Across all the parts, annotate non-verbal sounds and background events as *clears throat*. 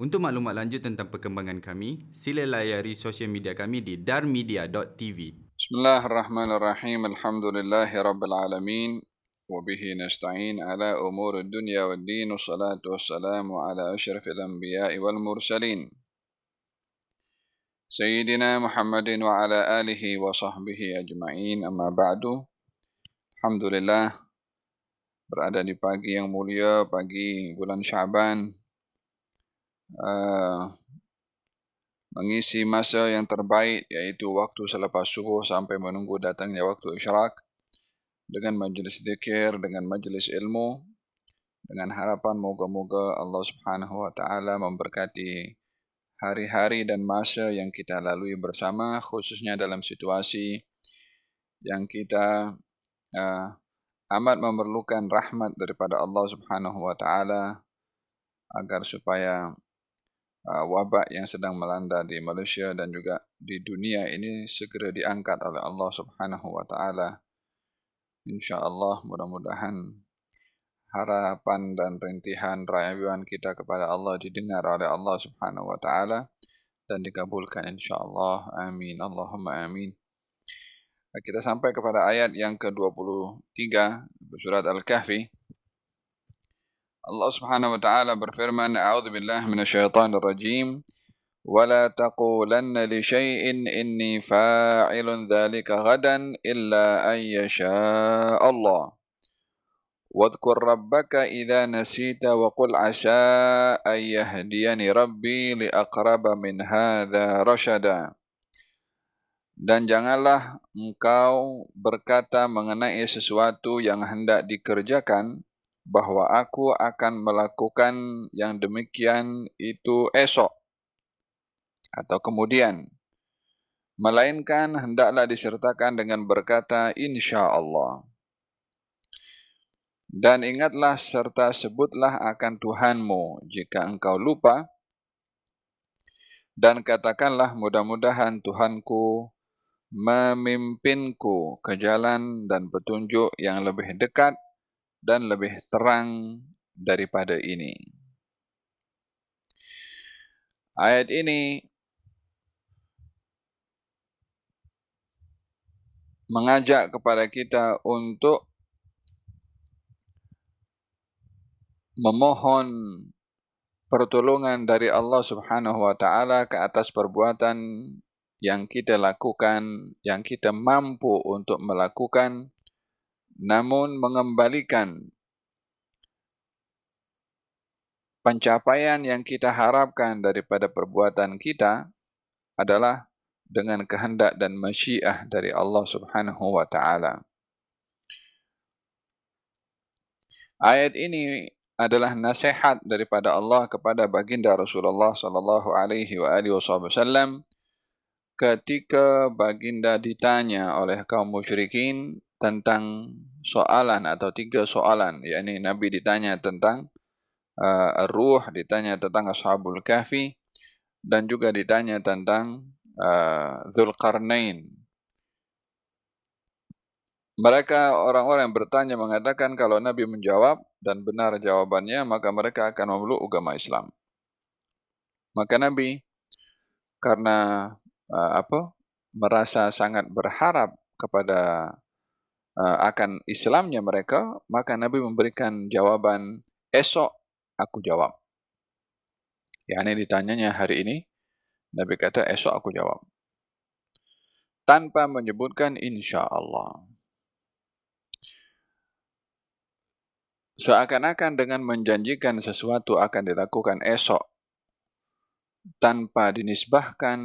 Untuk maklumat lanjut tentang perkembangan kami, sila layari sosial media kami di darmedia.tv. Bismillahirrahmanirrahim. Alhamdulillahi rabbil alamin. وبه نستعين على أمور الدنيا والدين والصلاة والسلام على أشرف الأنبياء والمرسلين سيدنا محمد وعلى آله وصحبه أجمعين أما بعد الحمد لله berada di pagi yang mulia, pagi bulan Syaban, uh, mengisi masa yang terbaik yaitu waktu selepas subuh sampai menunggu datangnya waktu isyarak dengan majlis zikir, dengan majlis ilmu, dengan harapan moga-moga Allah Subhanahu wa taala memberkati hari-hari dan masa yang kita lalui bersama khususnya dalam situasi yang kita uh, amat memerlukan rahmat daripada Allah Subhanahu wa taala agar supaya uh, wabak yang sedang melanda di Malaysia dan juga di dunia ini segera diangkat oleh Allah Subhanahu wa taala. Insya-Allah mudah-mudahan harapan dan rintihan rayuan kita kepada Allah didengar oleh Allah Subhanahu wa taala dan dikabulkan insyaallah. Amin. Allahumma amin. Kita sampai kepada ayat yang ke-23 surat al-kahfi Allah Subhanahu wa taala berfirman a'udzu billahi minasyaitonir rajim ولا تقولن لشيء إني فاعل ذلك غدا إلا أن يشاء الله واذكر ربك إذا نسيت وقل عسى أن يهديني ربي لأقرب من هذا رشدا Dan janganlah engkau berkata mengenai sesuatu yang hendak dikerjakan bahawa aku akan melakukan yang demikian itu esok atau kemudian. Melainkan hendaklah disertakan dengan berkata insya Allah. Dan ingatlah serta sebutlah akan Tuhanmu jika engkau lupa. Dan katakanlah mudah-mudahan Tuhanku memimpinku ke jalan dan petunjuk yang lebih dekat dan lebih terang daripada ini. Ayat ini mengajak kepada kita untuk memohon pertolongan dari Allah Subhanahu wa taala ke atas perbuatan yang kita lakukan yang kita mampu untuk melakukan namun mengembalikan pencapaian yang kita harapkan daripada perbuatan kita adalah dengan kehendak dan masyiah dari Allah Subhanahu wa taala. Ayat ini adalah nasihat daripada Allah kepada baginda Rasulullah sallallahu alaihi wa alihi wasallam ketika baginda ditanya oleh kaum musyrikin tentang soalan atau tiga soalan yakni nabi ditanya tentang uh, ruh ditanya tentang ashabul kahfi dan juga ditanya tentang uh, Zulkarnain mereka orang-orang yang bertanya mengatakan kalau Nabi menjawab dan benar jawabannya maka mereka akan memeluk agama Islam. Maka Nabi karena uh, apa merasa sangat berharap kepada akan Islamnya mereka, maka Nabi memberikan jawaban esok aku jawab. Yang ini ditanyanya hari ini, Nabi kata esok aku jawab. Tanpa menyebutkan insya Allah. Seakan-akan dengan menjanjikan sesuatu akan dilakukan esok tanpa dinisbahkan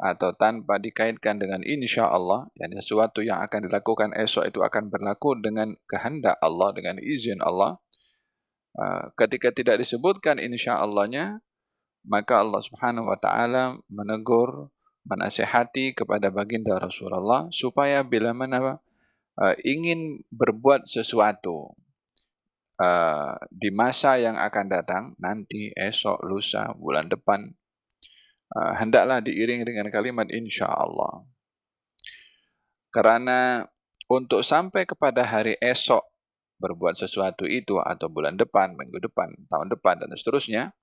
atau tanpa dikaitkan dengan insya Allah, yang sesuatu yang akan dilakukan esok itu akan berlaku dengan kehendak Allah, dengan izin Allah. Uh, ketika tidak disebutkan insya Allahnya, maka Allah Subhanahu Wa Taala menegur, menasihati kepada baginda Rasulullah supaya bila mana uh, ingin berbuat sesuatu, uh, di masa yang akan datang, nanti, esok, lusa, bulan depan, uh, hendaklah diiring dengan kalimat insya Allah. Kerana untuk sampai kepada hari esok berbuat sesuatu itu atau bulan depan, minggu depan, tahun depan dan seterusnya,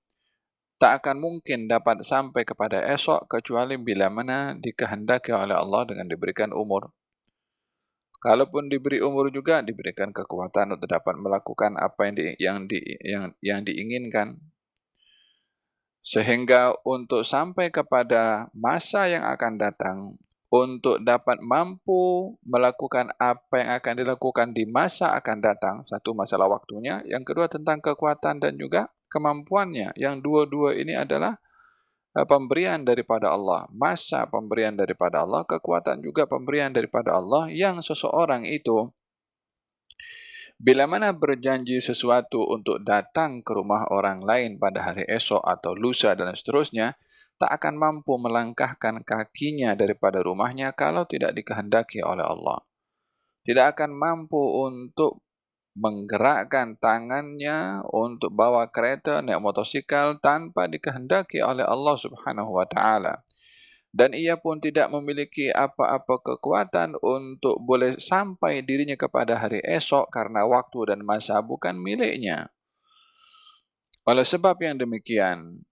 tak akan mungkin dapat sampai kepada esok kecuali bila mana dikehendaki oleh Allah dengan diberikan umur. Kalaupun diberi umur juga diberikan kekuatan untuk dapat melakukan apa yang di, yang di, yang yang diinginkan. Sehingga untuk sampai kepada masa yang akan datang untuk dapat mampu melakukan apa yang akan dilakukan di masa akan datang, satu masalah waktunya, yang kedua tentang kekuatan dan juga kemampuannya. Yang dua-dua ini adalah Eh, pemberian daripada Allah, masa pemberian daripada Allah, kekuatan juga pemberian daripada Allah yang seseorang itu bila mana berjanji sesuatu untuk datang ke rumah orang lain pada hari esok atau lusa dan seterusnya, tak akan mampu melangkahkan kakinya daripada rumahnya kalau tidak dikehendaki oleh Allah. Tidak akan mampu untuk menggerakkan tangannya untuk bawa kereta naik motosikal tanpa dikehendaki oleh Allah Subhanahu wa taala. Dan ia pun tidak memiliki apa-apa kekuatan untuk boleh sampai dirinya kepada hari esok karena waktu dan masa bukan miliknya. Oleh sebab yang demikian,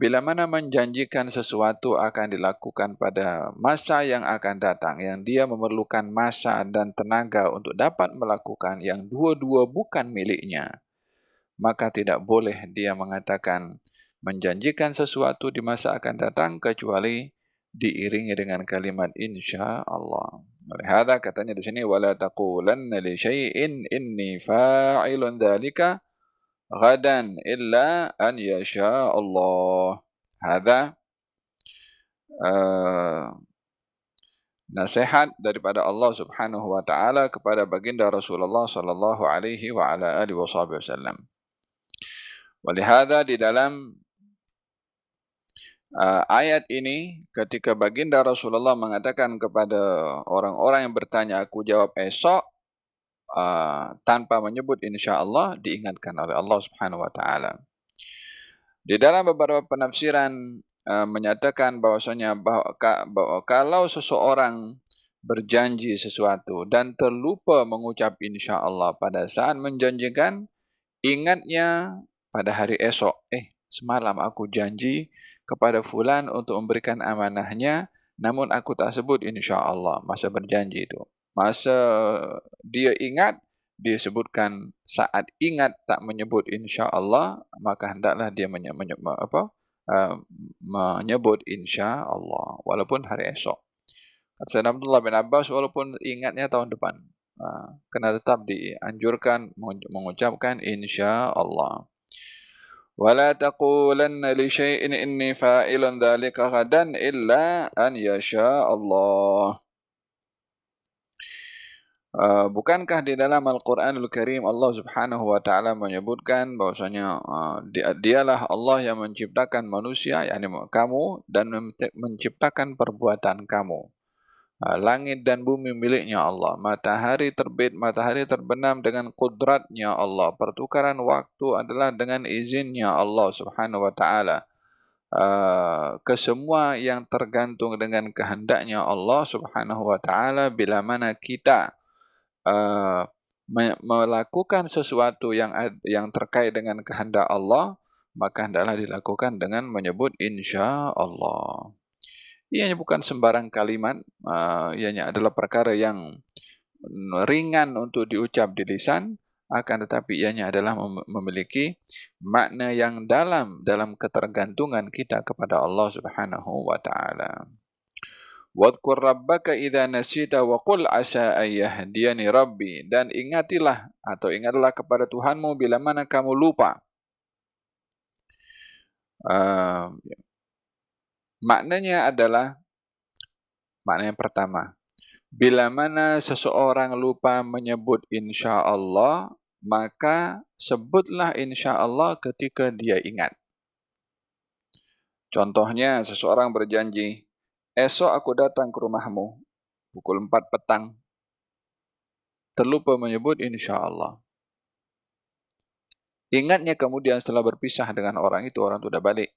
bila mana menjanjikan sesuatu akan dilakukan pada masa yang akan datang, yang dia memerlukan masa dan tenaga untuk dapat melakukan yang dua-dua bukan miliknya, maka tidak boleh dia mengatakan menjanjikan sesuatu di masa akan datang kecuali diiringi dengan kalimat insya Allah. Oleh hada katanya di sini wala taqulanna li syai'in inni fa'ilun dzalika ghadan illa an yasha Allah. Hada uh, eh, nasihat daripada Allah Subhanahu wa taala kepada baginda Rasulullah sallallahu alaihi wa ala alihi wasallam. Walihada di dalam uh, ayat ini ketika baginda Rasulullah mengatakan kepada orang-orang yang bertanya aku jawab esok uh, tanpa menyebut insya-Allah diingatkan oleh Allah Subhanahu wa taala. Di dalam beberapa penafsiran uh, menyatakan bahwasanya bahwa, bahwa kalau seseorang berjanji sesuatu dan terlupa mengucap insya-Allah pada saat menjanjikan ingatnya pada hari esok eh semalam aku janji kepada fulan untuk memberikan amanahnya namun aku tak sebut insya-Allah masa berjanji itu. Masa dia ingat dia sebutkan saat ingat tak menyebut insya-Allah maka hendaklah dia menyebut apa uh, menyebut insya-Allah walaupun hari esok. Kata Sayyidina Abdullah bin Abbas walaupun ingatnya tahun depan uh, kena tetap dianjurkan mengucapkan insya-Allah li syai'in inni fa'ilun dhalika ghadan illa an yasha Allah Uh, bukankah di dalam Al-Quranul Karim Allah Subhanahu wa taala menyebutkan bahwasanya uh, dia, dialah Allah yang menciptakan manusia yakni kamu dan menciptakan perbuatan kamu. Uh, langit dan bumi miliknya Allah. Matahari terbit, matahari terbenam dengan kudratnya Allah. Pertukaran waktu adalah dengan izinnya Allah Subhanahu wa taala. Uh, kesemua yang tergantung dengan kehendaknya Allah Subhanahu wa taala bila mana kita uh, melakukan sesuatu yang yang terkait dengan kehendak Allah maka hendaklah dilakukan dengan menyebut insya Allah. Ianya bukan sembarang kalimat, uh, ianya adalah perkara yang ringan untuk diucap di lisan, akan tetapi ianya adalah memiliki makna yang dalam dalam ketergantungan kita kepada Allah Subhanahu wa taala. Wadkur rabbaka idha nasita wa qul asa ayyahdiyani rabbi. Dan ingatilah atau ingatlah kepada Tuhanmu bila mana kamu lupa. Uh, maknanya adalah, makna yang pertama. Bila mana seseorang lupa menyebut insya Allah, maka sebutlah insya Allah ketika dia ingat. Contohnya, seseorang berjanji, Esok aku datang ke rumahmu pukul 4 petang. Terlupa menyebut insya Allah. Ingatnya kemudian setelah berpisah dengan orang itu, orang itu sudah balik.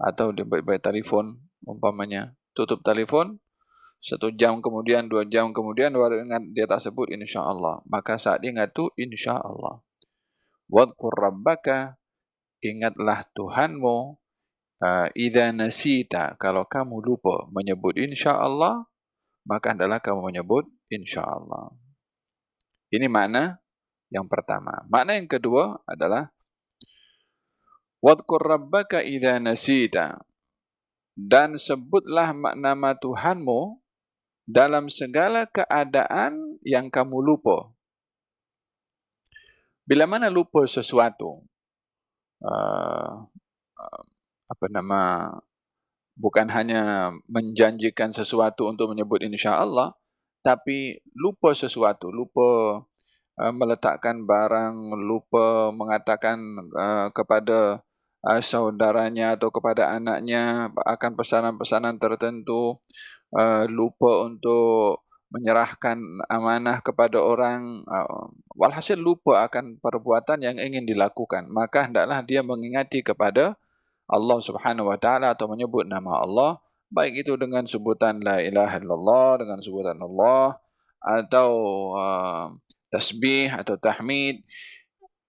Atau dia baik-baik telefon, umpamanya. Tutup telefon, satu jam kemudian, dua jam kemudian, baru ingat dia tak sebut insya Allah. Maka saat ingat itu insya Allah. Wadkur rabbaka ingatlah Tuhanmu uh, idza nasita kalau kamu lupa menyebut insya-Allah maka hendaklah kamu menyebut insya-Allah. Ini makna yang pertama. Makna yang kedua adalah wadhkur rabbaka idza nasita dan sebutlah nama Tuhanmu dalam segala keadaan yang kamu lupa. Bila mana lupa sesuatu, uh, apa nama, bukan hanya menjanjikan sesuatu untuk menyebut insya Allah, tapi lupa sesuatu, lupa uh, meletakkan barang, lupa mengatakan uh, kepada uh, saudaranya atau kepada anaknya akan pesanan-pesanan tertentu, uh, lupa untuk menyerahkan amanah kepada orang uh, walhasil lupa akan perbuatan yang ingin dilakukan. Maka hendaklah dia mengingati kepada Allah Subhanahu wa taala atau menyebut nama Allah baik itu dengan sebutan la ilaha illallah dengan sebutan Allah atau uh, tasbih atau tahmid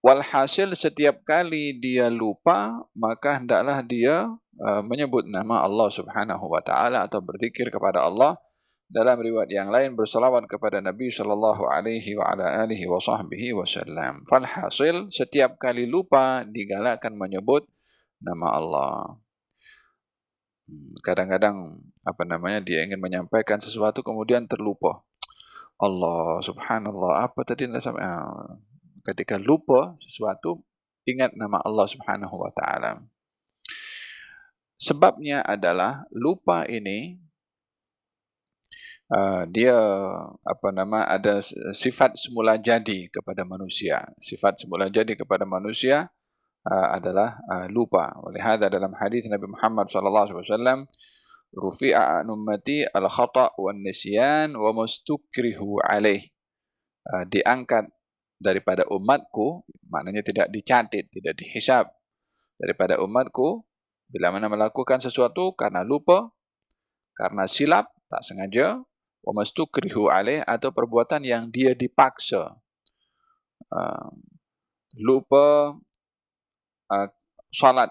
walhasil setiap kali dia lupa maka hendaklah dia Uh, menyebut nama Allah Subhanahu wa taala atau berzikir kepada Allah dalam riwayat yang lain berselawat kepada Nabi sallallahu alaihi wa ala alihi wa sahbihi wasallam. Falhasil setiap kali lupa digalakkan menyebut nama Allah. Hmm, kadang-kadang apa namanya dia ingin menyampaikan sesuatu kemudian terlupa. Allah subhanallah apa tadi nak sampai ah, ketika lupa sesuatu ingat nama Allah subhanahu wa ta'ala. Sebabnya adalah lupa ini uh, dia apa nama ada sifat semula jadi kepada manusia. Sifat semula jadi kepada manusia uh, adalah uh, lupa. Oleh hada dalam hadis Nabi Muhammad sallallahu alaihi wasallam rufi'a an ummati al-khata' wan nisyan wa mustukrihu alaih. Uh, diangkat daripada umatku maknanya tidak dicatat tidak dihisab daripada umatku bila mana melakukan sesuatu karena lupa, karena silap, tak sengaja, wa mastukrihu alaih atau perbuatan yang dia dipaksa. Uh, lupa uh, salat.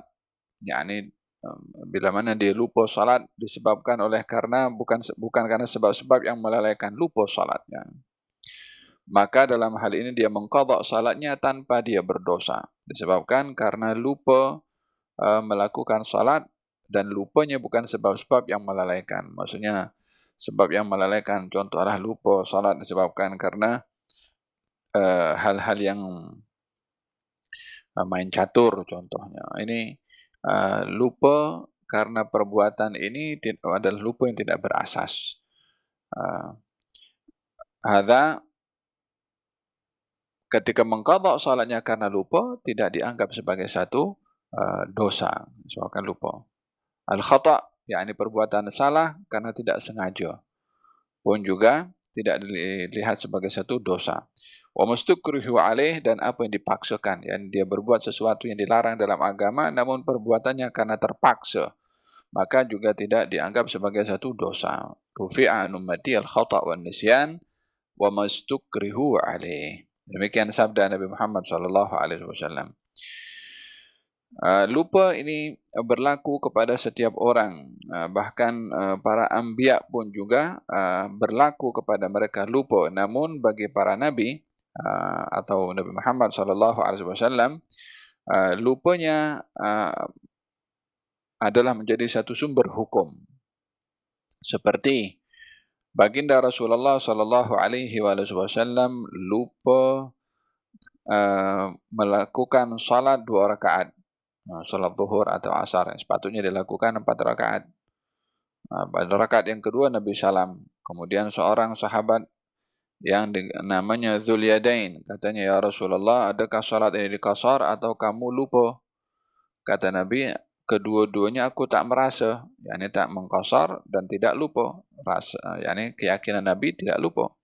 yakni um, bila mana dia lupa salat disebabkan oleh karena bukan bukan karena sebab-sebab yang melalaikan lupa salatnya. Maka dalam hal ini dia mengqadha salatnya tanpa dia berdosa disebabkan karena lupa uh, melakukan salat dan lupanya bukan sebab-sebab yang melalaikan. Maksudnya sebab yang melalaikan contohlah lupa salat disebabkan karena uh, hal-hal yang uh, main catur contohnya. Ini uh, lupa karena perbuatan ini adalah lupa yang tidak berasas. Uh, ada ketika mengqadha salatnya karena lupa tidak dianggap sebagai satu Uh, dosa disebabkan lupa. Al-khata' yakni perbuatan salah karena tidak sengaja pun juga tidak dilihat sebagai satu dosa. Wa mustukrihu alaih dan apa yang dipaksakan yang dia berbuat sesuatu yang dilarang dalam agama namun perbuatannya karena terpaksa maka juga tidak dianggap sebagai satu dosa. Rufi'a ummati al-khata' wa nisyan wa mustukrihu alaih. Demikian sabda Nabi Muhammad sallallahu alaihi wasallam. Uh, lupa ini berlaku kepada setiap orang. Uh, bahkan uh, para anbiya pun juga berlaku kepada mereka lupa. Namun bagi para nabi atau Nabi Muhammad sallallahu alaihi wasallam lupanya adalah menjadi satu sumber hukum. Seperti baginda Rasulullah sallallahu alaihi wasallam lupa uh, melakukan salat dua rakaat salat zuhur atau asar yang sepatutnya dilakukan empat rakaat. Pada rakaat yang kedua Nabi Salam. Kemudian seorang sahabat yang namanya Zulyadain katanya ya Rasulullah adakah salat ini dikasar atau kamu lupa? Kata Nabi kedua-duanya aku tak merasa yakni tak mengkasar dan tidak lupa rasa yakni keyakinan Nabi tidak lupa.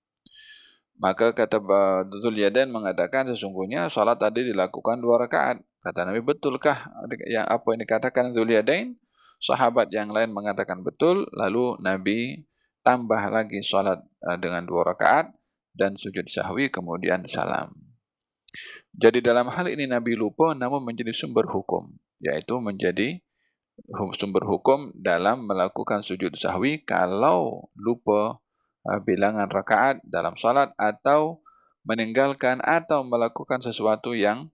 Maka kata Zulyadain mengatakan sesungguhnya salat tadi dilakukan dua rakaat. Kata Nabi, betulkah yang apa yang dikatakan Zuliadain? Sahabat yang lain mengatakan betul, lalu Nabi tambah lagi salat eh, dengan dua rakaat dan sujud sahwi kemudian salam. Jadi dalam hal ini Nabi lupa namun menjadi sumber hukum. Iaitu menjadi sumber hukum dalam melakukan sujud sahwi kalau lupa uh, bilangan rakaat dalam salat atau meninggalkan atau melakukan sesuatu yang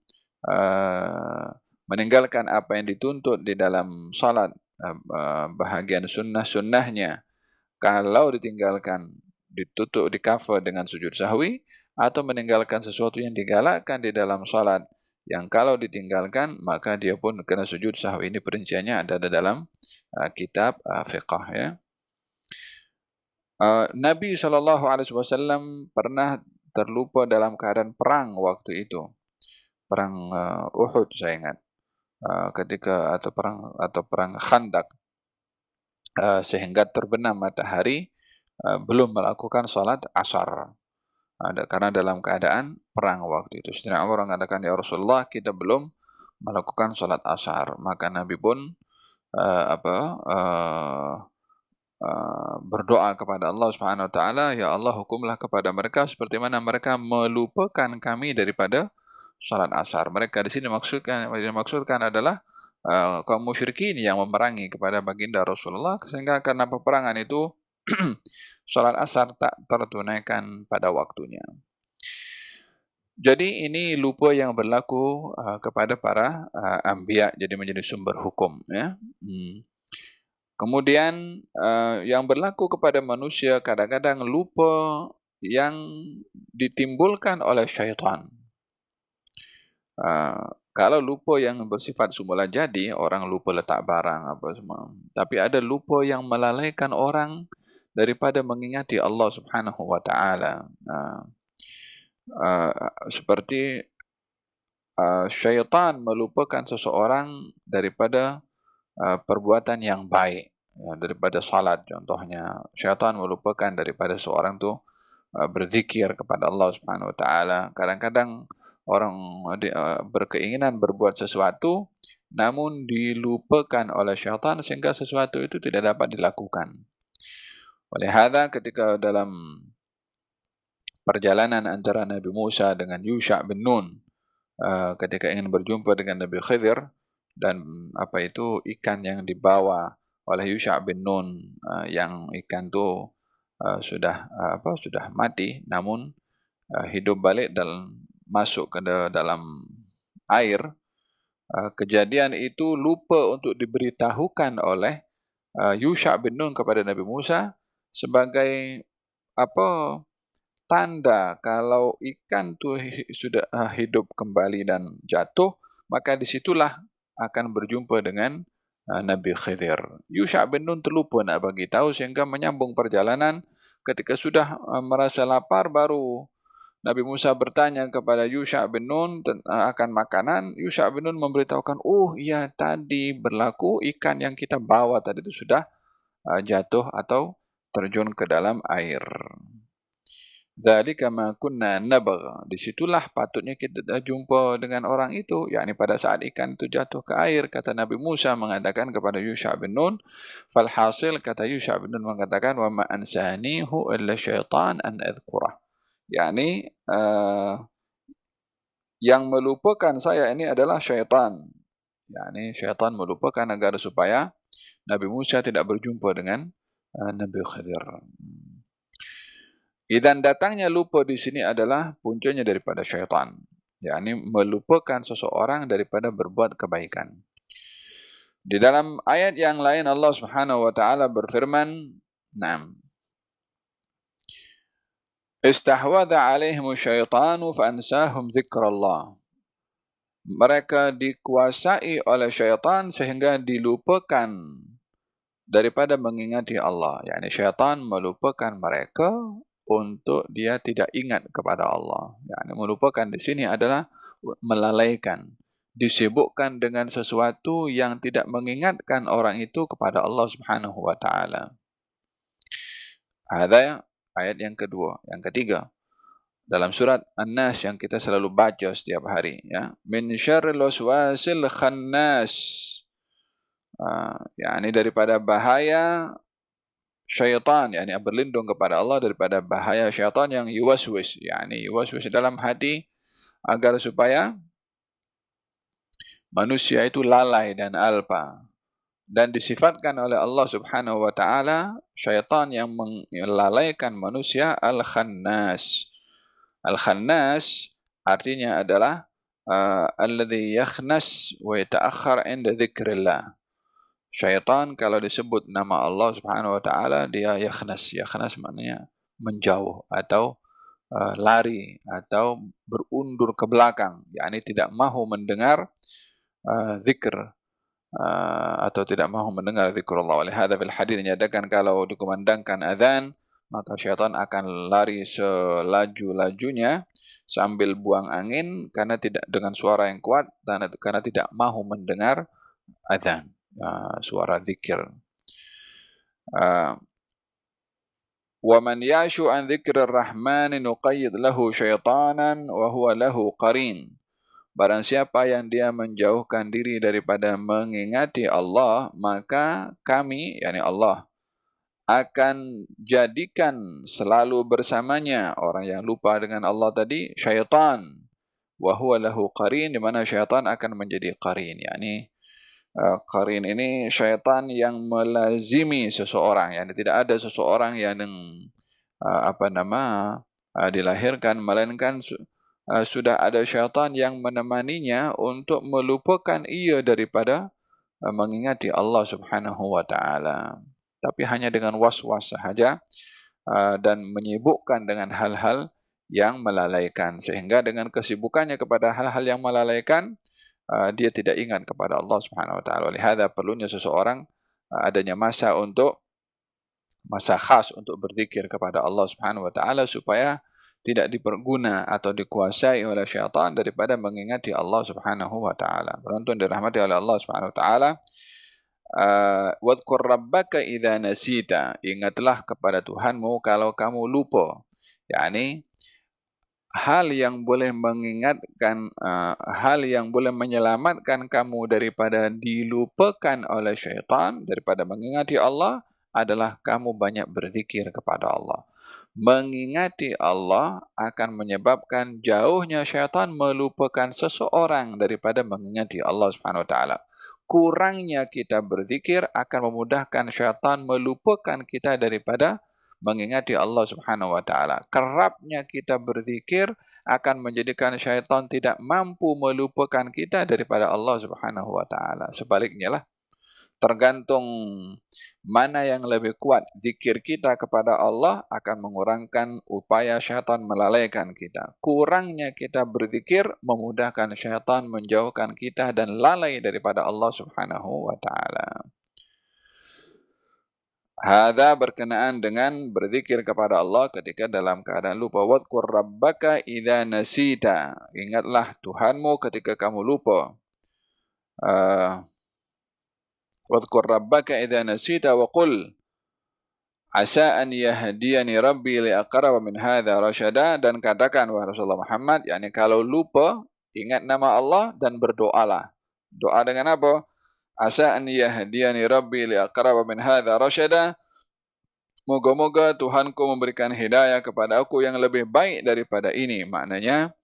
uh, meninggalkan apa yang dituntut di dalam salat uh, uh, bahagian sunnah-sunnahnya. Kalau ditinggalkan ditutup di cover dengan sujud sahwi atau meninggalkan sesuatu yang digalakkan di dalam salat yang kalau ditinggalkan maka dia pun kena sujud sahwi. Ini perinciannya ada di dalam uh, kitab uh, fiqh ya. Uh, Nabi saw pernah terlupa dalam keadaan perang waktu itu. Perang uh, Uhud saya ingat. Uh, ketika atau perang atau perang Khandak uh, sehingga terbenam matahari uh, belum melakukan salat asar ada karena dalam keadaan perang waktu itu. Sedangkan orang mengatakan ya Rasulullah kita belum melakukan salat asar, maka Nabi pun uh, apa uh, uh, berdoa kepada Allah Subhanahu Wa Taala, ya Allah hukumlah kepada mereka seperti mana mereka melupakan kami daripada salat asar. Mereka di sini maksudkan dimaksudkan adalah uh, kaum musyrikin yang memerangi kepada baginda Rasulullah sehingga karena peperangan itu *clears throat* sholat asar tak tertunaikan pada waktunya. Jadi ini lupa yang berlaku uh, kepada para uh, ambiya jadi menjadi sumber hukum ya. Hmm. Kemudian uh, yang berlaku kepada manusia kadang-kadang lupa yang ditimbulkan oleh syaitan. Uh, kalau lupa yang bersifat semula jadi orang lupa letak barang apa semua. Tapi ada lupa yang melalaikan orang daripada mengingati Allah Subhanahu wa taala. Uh, uh, seperti uh, syaitan melupakan seseorang daripada uh, perbuatan yang baik ya, daripada salat contohnya syaitan melupakan daripada seorang tu uh, berzikir kepada Allah Subhanahu wa taala. Kadang-kadang orang uh, berkeinginan berbuat sesuatu namun dilupakan oleh syaitan sehingga sesuatu itu tidak dapat dilakukan. Oleh hadha ketika dalam perjalanan antara Nabi Musa dengan Yusha bin Nun uh, ketika ingin berjumpa dengan Nabi Khidir dan apa itu ikan yang dibawa oleh Yusha bin Nun uh, yang ikan itu uh, sudah apa sudah mati namun hidup balik dan masuk ke dalam air kejadian itu lupa untuk diberitahukan oleh Yusha bin Nun kepada Nabi Musa sebagai apa tanda kalau ikan tu sudah ah, hidup kembali dan jatuh maka disitulah akan berjumpa dengan uh, Nabi Khidir. Yusha bin Nun terlupa nak bagi tahu sehingga menyambung perjalanan ketika sudah uh, merasa lapar baru Nabi Musa bertanya kepada Yusha bin Nun akan makanan. Yusha bin Nun memberitahukan, oh iya tadi berlaku ikan yang kita bawa tadi itu sudah uh, jatuh atau terjun ke dalam air. Zalika ma kunna nabgha. Disitulah patutnya kita jumpa dengan orang itu. yakni pada saat ikan itu jatuh ke air. Kata Nabi Musa mengatakan kepada Yusha bin Nun. Falhasil kata Yusha bin Nun mengatakan. Wa ma ansanihu illa syaitan an adhkurah. yakni uh, yang melupakan saya ini adalah syaitan. yakni syaitan melupakan agar supaya Nabi Musa tidak berjumpa dengan Khadir. Dan datangnya lupa di sini adalah puncanya daripada syaitan. yakni melupakan seseorang daripada berbuat kebaikan. Di dalam ayat yang lain Allah Subhanahu wa taala berfirman, "Naam. Istahwadha 'alaihim syaitanu fansahum dzikrallah." Mereka dikuasai oleh syaitan sehingga dilupakan daripada mengingati Allah. yakni syaitan melupakan mereka untuk dia tidak ingat kepada Allah. yakni melupakan di sini adalah melalaikan. Disibukkan dengan sesuatu yang tidak mengingatkan orang itu kepada Allah Subhanahu wa taala. Ada ayat yang kedua, yang ketiga. Dalam surat An-Nas yang kita selalu baca setiap hari ya. Min syarril waswasil khannas. Ah, yakni daripada bahaya syaitan yakni berlindung kepada Allah daripada bahaya syaitan yang yuwaswis yakni yuwaswis dalam hati agar supaya manusia itu lalai dan alpa. Dan disifatkan oleh Allah Subhanahu wa taala syaitan yang melalaikan manusia al-khannas. Al-khannas artinya adalah uh, alladhi yakhnas wa yata'akhkhar 'inda dzikrillah syaitan kalau disebut nama Allah Subhanahu wa taala dia yakhnas. Yakhnas maknanya menjauh atau uh, lari atau berundur ke belakang. Yakni tidak mahu mendengar uh, zikr uh, atau tidak mahu mendengar zikrullah. Oleh hadis fil hadis menyatakan kalau dikumandangkan azan maka syaitan akan lari selaju-lajunya sambil buang angin karena tidak dengan suara yang kuat dan karena tidak mahu mendengar azan uh, suara zikir. Uh, ومن يعش عن ذكر الرحمن نقيد له شيطانا وهو له قرين Barang siapa yang dia menjauhkan diri daripada mengingati Allah, maka kami, yakni Allah, akan jadikan selalu bersamanya orang yang lupa dengan Allah tadi, syaitan. Wahuwa lahu qarin, di mana syaitan akan menjadi qarin. Yakni, uh, qarin ini syaitan yang melazimi seseorang. Yani tidak ada seseorang yang uh, apa nama uh, dilahirkan, melainkan uh, sudah ada syaitan yang menemaninya untuk melupakan ia daripada uh, mengingati Allah Subhanahu wa taala tapi hanya dengan was-was sahaja uh, dan menyibukkan dengan hal-hal yang melalaikan sehingga dengan kesibukannya kepada hal-hal yang melalaikan uh, dia tidak ingat kepada Allah Subhanahu wa taala oleh hadza perlunya seseorang uh, adanya masa untuk masa khas untuk berzikir kepada Allah Subhanahu wa taala supaya tidak diperguna atau dikuasai oleh syaitan daripada mengingati Allah Subhanahu wa taala. Beruntung dirahmati oleh Allah Subhanahu wa taala. Uh, wadhkur rabbaka idza nasita. Ingatlah kepada Tuhanmu kalau kamu lupa. Yani hal yang boleh mengingatkan uh, hal yang boleh menyelamatkan kamu daripada dilupakan oleh syaitan daripada mengingati Allah adalah kamu banyak berzikir kepada Allah mengingati Allah akan menyebabkan jauhnya syaitan melupakan seseorang daripada mengingati Allah Subhanahu wa taala. Kurangnya kita berzikir akan memudahkan syaitan melupakan kita daripada mengingati Allah Subhanahu wa taala. Kerapnya kita berzikir akan menjadikan syaitan tidak mampu melupakan kita daripada Allah Subhanahu wa taala. Sebaliknya lah tergantung mana yang lebih kuat zikir kita kepada Allah akan mengurangkan upaya syaitan melalaikan kita. Kurangnya kita berzikir memudahkan syaitan menjauhkan kita dan lalai daripada Allah Subhanahu wa taala. Hada berkenaan dengan berzikir kepada Allah ketika dalam keadaan lupa. Wadkur rabbaka idha nasita. Ingatlah Tuhanmu ketika kamu lupa. Ah, uh, Wadkur rabbaka idha nasita wa qul. Asa an yahdiyani rabbi li aqrab min hadha rasyada. dan katakan wahai Rasulullah Muhammad yakni kalau lupa ingat nama Allah dan berdoalah. Doa dengan apa? Asa an yahdiyani rabbi li aqrab min hadha rashada. Moga-moga Tuhanku memberikan hidayah kepada aku yang lebih baik daripada ini. Maknanya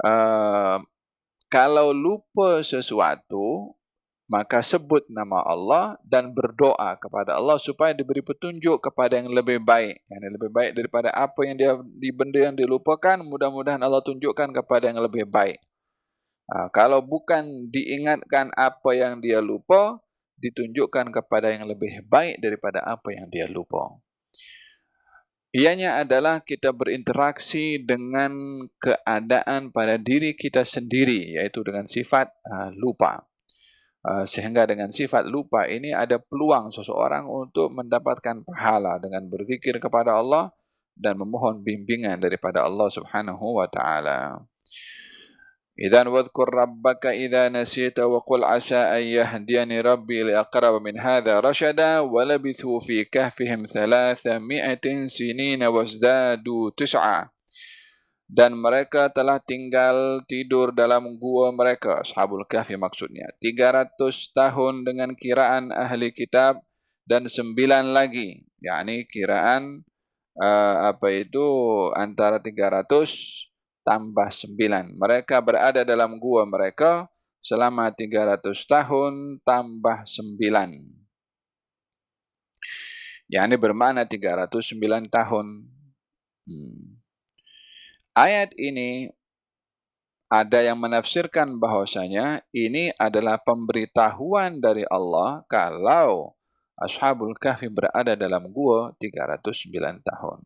uh, kalau lupa sesuatu maka sebut nama Allah dan berdoa kepada Allah supaya diberi petunjuk kepada yang lebih baik. Yang lebih baik daripada apa yang dia di benda yang dilupakan mudah-mudahan Allah tunjukkan kepada yang lebih baik ha, kalau bukan diingatkan apa yang dia lupa ditunjukkan kepada yang lebih baik daripada apa yang dia lupa Ianya adalah kita berinteraksi dengan keadaan pada diri kita sendiri, yaitu dengan sifat uh, lupa. Ah, sehingga dengan sifat lupa ini ada peluang seseorang untuk mendapatkan pahala dengan berzikir kepada Allah dan memohon bimbingan daripada Allah Subhanahu wa taala. Idza nasita wa qul asa an yahdiyani rabbi li aqrab min hadha rashada wa labithu fi kahfihim 300 sinina wazdadu tis'a. Dan mereka telah tinggal tidur dalam gua mereka ashabul kahfi maksudnya. 300 tahun dengan kiraan ahli kitab dan sembilan lagi. Yakni kiraan uh, apa itu antara 300 tambah 9. Mereka berada dalam gua mereka selama 300 tahun tambah 9. Yang ini bermakna 309 tahun. Hmm. Ayat ini ada yang menafsirkan bahwasanya ini adalah pemberitahuan dari Allah kalau Ashabul Kahfi berada dalam gua 309 tahun.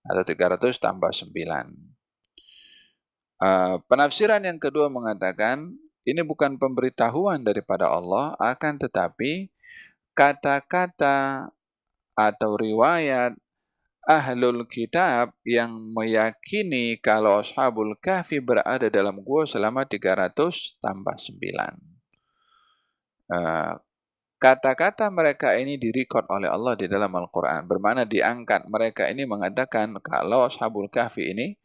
Atau 300 tambah 9. Uh, penafsiran yang kedua mengatakan ini bukan pemberitahuan daripada Allah akan tetapi kata-kata atau riwayat ahlul kitab yang meyakini kalau ashabul kahfi berada dalam gua selama 300 tambah 9. Uh, kata-kata mereka ini direkod oleh Allah di dalam Al-Quran. Bermakna diangkat. Mereka ini mengatakan kalau ashabul kahfi ini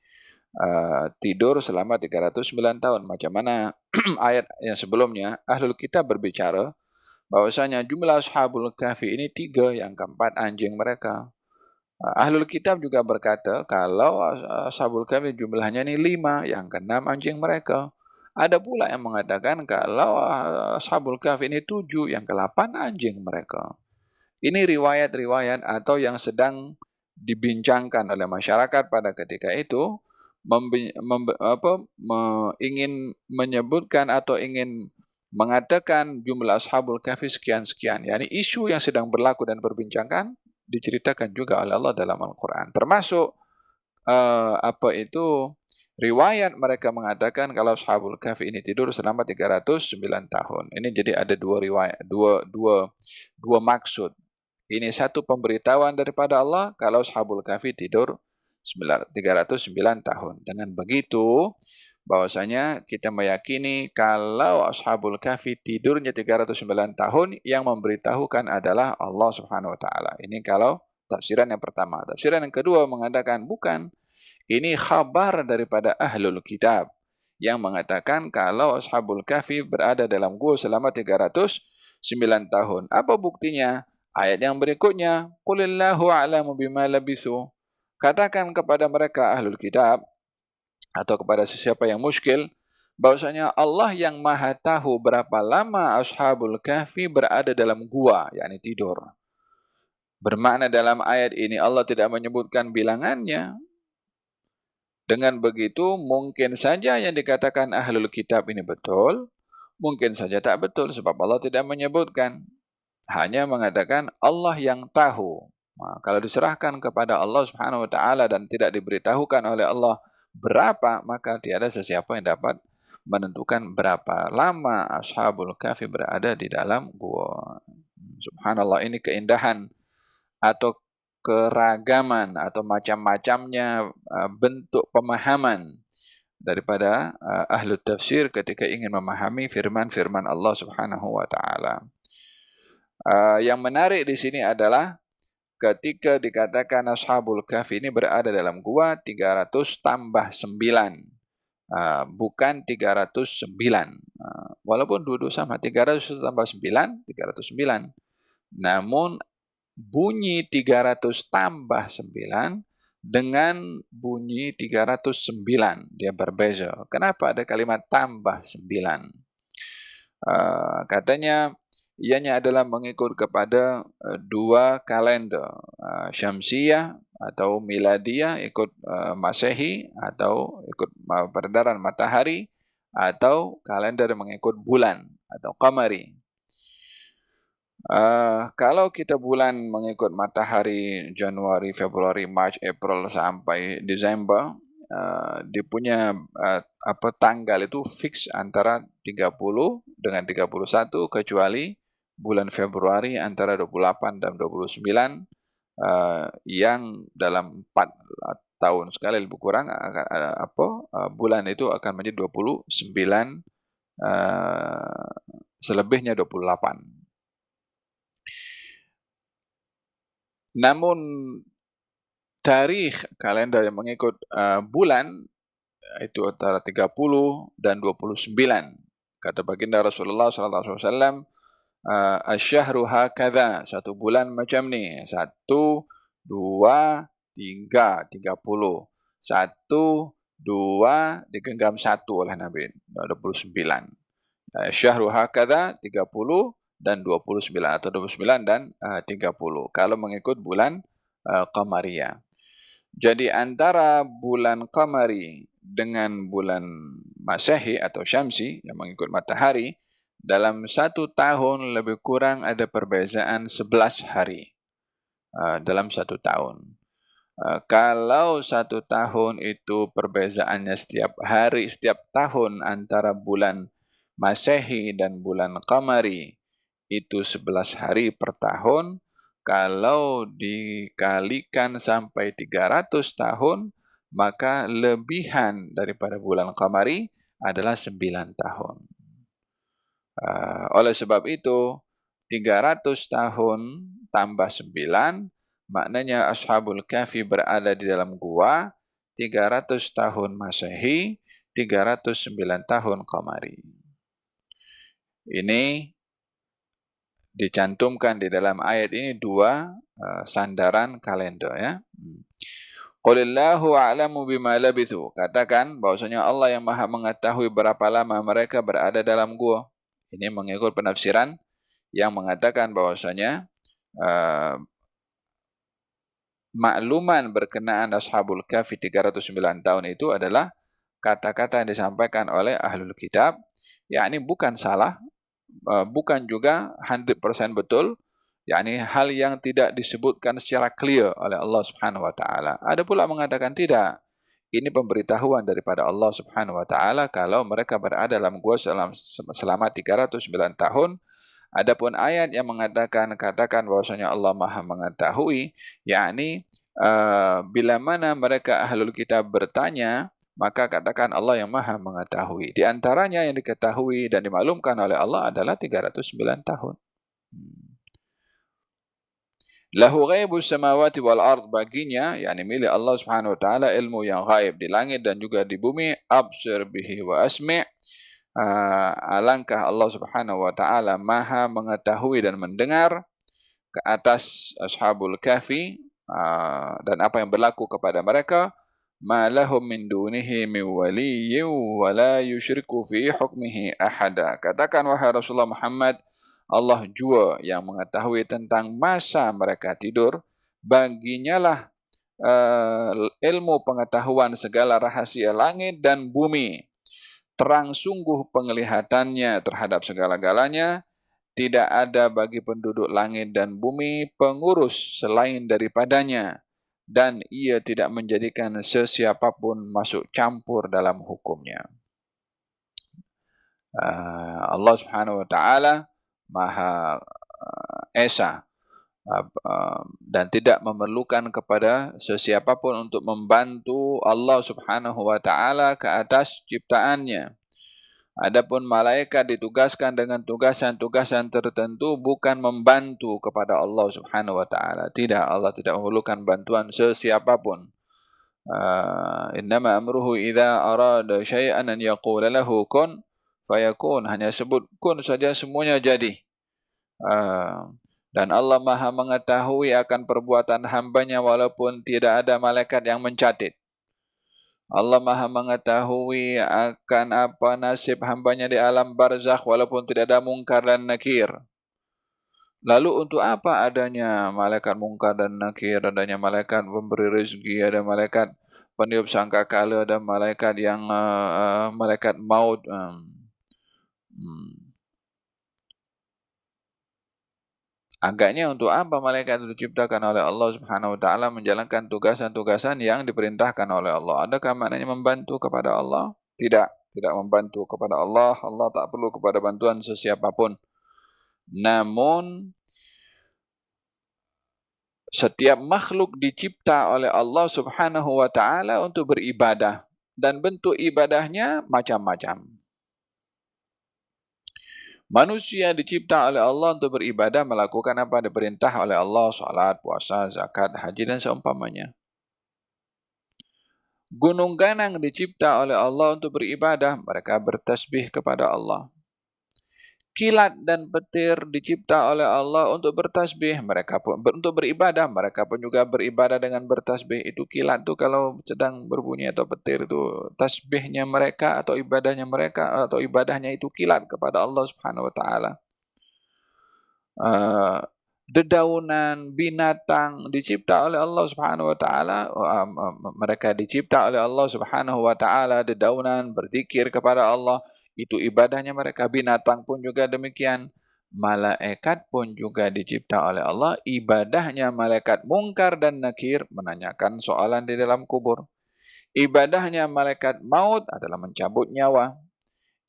uh, tidur selama 309 tahun. Macam mana *clears throat* ayat yang sebelumnya, ahlul kitab berbicara bahwasanya jumlah ashabul kahfi ini tiga yang keempat anjing mereka. Ah, ahlul kitab juga berkata kalau ashabul kahfi jumlahnya ini lima, yang keenam anjing mereka. Ada pula yang mengatakan kalau ashabul kahfi ini tujuh, yang kelapan anjing mereka. Ini riwayat-riwayat atau yang sedang dibincangkan oleh masyarakat pada ketika itu membi, mem, apa, me, ingin menyebutkan atau ingin mengatakan jumlah ashabul kahfi sekian-sekian. Yani isu yang sedang berlaku dan berbincangkan diceritakan juga oleh Allah dalam Al-Quran. Termasuk uh, apa itu riwayat mereka mengatakan kalau Ashabul Kahfi ini tidur selama 309 tahun. Ini jadi ada dua riwayat, dua dua dua maksud. Ini satu pemberitahuan daripada Allah kalau Ashabul Kahfi tidur 309 tahun. Dengan begitu, bahwasanya kita meyakini kalau Ashabul Kahfi tidurnya 309 tahun yang memberitahukan adalah Allah Subhanahu wa taala. Ini kalau tafsiran yang pertama. Tafsiran yang kedua mengatakan bukan. Ini khabar daripada Ahlul Kitab yang mengatakan kalau Ashabul Kahfi berada dalam gua selama 309 tahun. Apa buktinya? Ayat yang berikutnya, Qulillahu a'lamu bima labisu. Katakan kepada mereka Ahlul Kitab, atau kepada sesiapa yang muskil bahwasanya Allah yang Maha tahu berapa lama Ashabul Kahfi berada dalam gua yakni tidur. Bermakna dalam ayat ini Allah tidak menyebutkan bilangannya. Dengan begitu mungkin saja yang dikatakan Ahlul Kitab ini betul, mungkin saja tak betul sebab Allah tidak menyebutkan. Hanya mengatakan Allah yang tahu. Nah, kalau diserahkan kepada Allah Subhanahu wa taala dan tidak diberitahukan oleh Allah berapa maka tiada sesiapa yang dapat menentukan berapa lama ashabul kahfi berada di dalam gua. Subhanallah ini keindahan atau keragaman atau macam-macamnya bentuk pemahaman daripada ahlu tafsir ketika ingin memahami firman-firman Allah Subhanahu wa taala. Yang menarik di sini adalah ketika dikatakan Ashabul Kahfi ini berada dalam gua 300 tambah 9. Uh, bukan 309. Uh, walaupun duduk sama 300 tambah 9, 309. Namun bunyi 300 tambah 9 dengan bunyi 309 dia berbeza. Kenapa ada kalimat tambah 9? Uh, katanya ianya adalah mengikut kepada uh, dua kalender uh, Syamsiyah atau Miladiyah ikut uh, Masehi atau ikut peredaran matahari atau kalender mengikut bulan atau Qamari. Uh, kalau kita bulan mengikut matahari Januari, Februari, Mac, April sampai Desember, uh, dia punya uh, apa tanggal itu fix antara 30 dengan 31 kecuali bulan Februari antara 28 dan 29 uh, yang dalam 4 uh, tahun sekali lebih kurang akan uh, apa uh, bulan itu akan menjadi 29 uh, selebihnya 28 namun tarikh kalender yang mengikut uh, bulan itu antara 30 dan 29 kata baginda Rasulullah wasallam uh, asyahru hakadha. Satu bulan macam ni. Satu dua tiga tiga puluh. Satu dua digenggam satu oleh Nabi. 29 uh, syahru hakadha 30 dan 29 atau 29 dan uh, 30 kalau mengikut bulan uh, qamariyah. Jadi antara bulan qamari dengan bulan masehi atau syamsi yang mengikut matahari dalam satu tahun lebih kurang ada perbezaan 11 hari uh, dalam satu tahun. Uh, kalau satu tahun itu perbezaannya setiap hari, setiap tahun antara bulan Masehi dan bulan Qamari itu 11 hari per tahun. Kalau dikalikan sampai 300 tahun, maka lebihan daripada bulan Qamari adalah 9 tahun. Uh, oleh sebab itu 300 tahun tambah 9 maknanya Ashabul Kahfi berada di dalam gua 300 tahun Masehi 309 tahun Qamari. Ini dicantumkan di dalam ayat ini dua uh, sandaran kalender ya. Hmm. Qulillahu a'lamu bima labithu. Katakan bahwasanya Allah yang Maha mengetahui berapa lama mereka berada dalam gua. Ini mengikut penafsiran yang mengatakan bahwasanya uh, makluman berkenaan Ashabul Kahfi 309 tahun itu adalah kata-kata yang disampaikan oleh Ahlul Kitab. yakni bukan salah, uh, bukan juga 100% betul, yakni hal yang tidak disebutkan secara clear oleh Allah Subhanahu wa taala. Ada pula mengatakan tidak. Ini pemberitahuan daripada Allah Subhanahu wa taala kalau mereka berada dalam gua selama, selama 309 tahun. Adapun ayat yang mengatakan katakan bahwasanya Allah Maha mengetahui, yakni uh, bila mana mereka ahlul kitab bertanya, maka katakan Allah yang Maha mengetahui. Di antaranya yang diketahui dan dimaklumkan oleh Allah adalah 309 tahun. Hmm. Lahu ghaibus samawati wal ard baginya yakni milik Allah Subhanahu wa taala ilmu yang gaib di langit dan juga di bumi absir bihi wa asmi' uh, alangkah Allah Subhanahu wa taala maha mengetahui dan mendengar ke atas ashabul kahfi uh, dan apa yang berlaku kepada mereka. Ma lahum min dunihi min waliyyin wa la yushriku fi hukmihi ahada. Katakan wahai Rasulullah Muhammad Allah jua yang mengetahui tentang masa mereka tidur, baginya lah uh, ilmu pengetahuan segala rahasia langit dan bumi. Terang sungguh penglihatannya terhadap segala-galanya, tidak ada bagi penduduk langit dan bumi pengurus selain daripadanya, dan ia tidak menjadikan sesiapapun masuk campur dalam hukumnya. Uh, Allah subhanahu wa ta'ala Maha uh, Esa uh, dan tidak memerlukan kepada sesiapa pun untuk membantu Allah Subhanahu wa taala ke atas ciptaannya. Adapun malaikat ditugaskan dengan tugasan-tugasan tertentu bukan membantu kepada Allah Subhanahu wa taala. Tidak, Allah tidak memerlukan bantuan sesiapa pun. Uh, innama amruhu idza arada syai'an an yaqula lahu kun fayakun hanya sebut kun saja semuanya jadi uh, dan Allah Maha mengetahui akan perbuatan hambanya walaupun tidak ada malaikat yang mencatat Allah Maha mengetahui akan apa nasib hambanya di alam barzakh walaupun tidak ada mungkar dan nakir. Lalu untuk apa adanya malaikat mungkar dan nakir, adanya malaikat pemberi rezeki, ada malaikat peniup sangkakala, ada malaikat yang uh, uh, malaikat maut. Um, Hmm. Agaknya untuk apa malaikat itu diciptakan oleh Allah Subhanahu wa taala menjalankan tugasan-tugasan yang diperintahkan oleh Allah? Adakah maknanya membantu kepada Allah? Tidak, tidak membantu kepada Allah. Allah tak perlu kepada bantuan sesiapapun. Namun setiap makhluk dicipta oleh Allah Subhanahu wa taala untuk beribadah dan bentuk ibadahnya macam-macam. Manusia dicipta oleh Allah untuk beribadah melakukan apa diperintah oleh Allah, salat, puasa, zakat, haji dan seumpamanya. Gunung ganang dicipta oleh Allah untuk beribadah, mereka bertasbih kepada Allah. Kilat dan petir dicipta oleh Allah untuk bertasbih. Mereka pun untuk beribadah mereka pun juga beribadah dengan bertasbih. Itu kilat tu kalau sedang berbunyi atau petir itu tasbihnya mereka atau ibadahnya mereka atau ibadahnya itu kilat kepada Allah Subhanahu wa taala. Uh, dedaunan binatang dicipta oleh Allah Subhanahu wa taala. Uh, mereka dicipta oleh Allah Subhanahu wa taala dedaunan berzikir kepada Allah itu ibadahnya mereka. Binatang pun juga demikian. Malaikat pun juga dicipta oleh Allah. Ibadahnya malaikat mungkar dan nakir menanyakan soalan di dalam kubur. Ibadahnya malaikat maut adalah mencabut nyawa.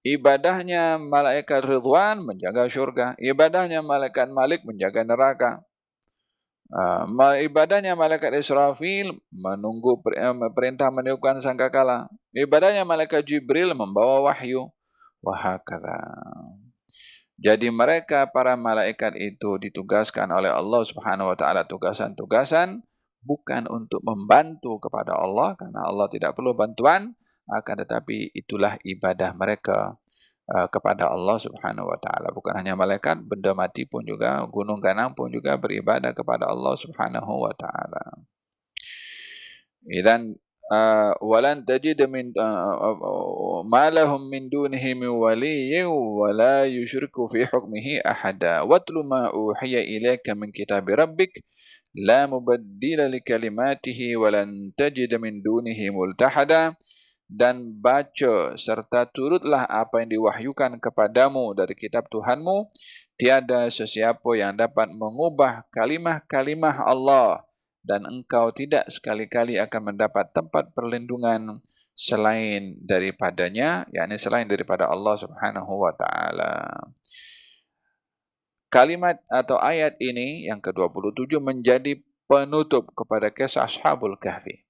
Ibadahnya malaikat ridwan menjaga syurga. Ibadahnya malaikat malik menjaga neraka. Uh, ibadahnya malaikat Israfil menunggu eh, perintah meniupkan sangkakala. Ibadahnya malaikat Jibril membawa wahyu wahakala. Jadi mereka para malaikat itu ditugaskan oleh Allah Subhanahu wa taala tugasan-tugasan bukan untuk membantu kepada Allah karena Allah tidak perlu bantuan akan tetapi itulah ibadah mereka uh, kepada Allah Subhanahu wa taala bukan hanya malaikat benda mati pun juga gunung ganang pun juga beribadah kepada Allah Subhanahu wa taala. Dan ولن تجد من ما لهم من دونه من ولي ولا يشرك في حكمه أحدا واتل ما أوحي إليك من كتاب ربك لا مبدل لكلماته ولن تجد من دونه ملتحدا dan baca serta turutlah apa yang diwahyukan kepadamu dari kitab Tuhanmu tiada sesiapa yang dapat mengubah kalimah-kalimah Allah dan engkau tidak sekali-kali akan mendapat tempat perlindungan selain daripadanya yakni selain daripada Allah Subhanahu wa taala. Kalimat atau ayat ini yang ke-27 menjadi penutup kepada kisah Ashabul Kahfi.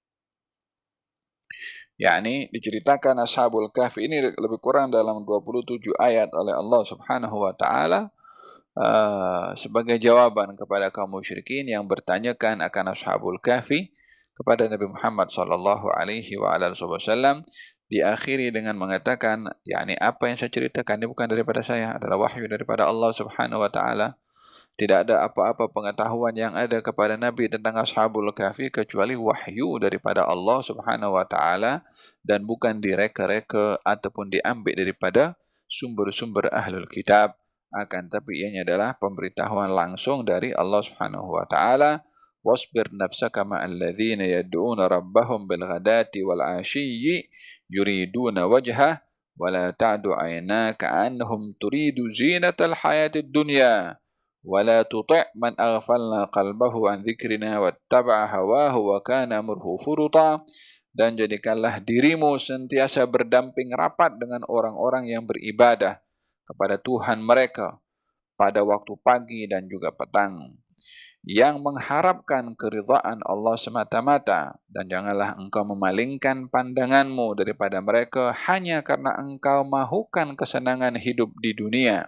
yakni diceritakan Ashabul Kahfi ini lebih kurang dalam 27 ayat oleh Allah Subhanahu wa taala Uh, sebagai jawaban kepada kaum musyrikin yang bertanyakan akan ashabul kahfi kepada Nabi Muhammad sallallahu alaihi wa wasallam diakhiri dengan mengatakan yakni apa yang saya ceritakan ini bukan daripada saya adalah wahyu daripada Allah Subhanahu wa taala. Tidak ada apa-apa pengetahuan yang ada kepada Nabi tentang ashabul kahfi kecuali wahyu daripada Allah Subhanahu wa taala dan bukan direka-reka ataupun diambil daripada sumber-sumber ahlul kitab akan tapi ianya adalah pemberitahuan langsung dari Allah Subhanahu wa taala. Wasbir nafsaka ma'al ladzina yad'una rabbahum bil ghadati wal 'ashiyyi yuriduna wajha wa la ta'du 'aynaka 'annahum turidu zinatal hayatid dunya wa la tuti' man aghfalna qalbahu an dzikrina wattaba'a hawahu wa kana amruhu furuta. Dan jadikanlah dirimu sentiasa berdamping rapat dengan orang-orang yang beribadah kepada Tuhan mereka pada waktu pagi dan juga petang yang mengharapkan keridhaan Allah semata-mata. Dan janganlah engkau memalingkan pandanganmu daripada mereka hanya karena engkau mahukan kesenangan hidup di dunia.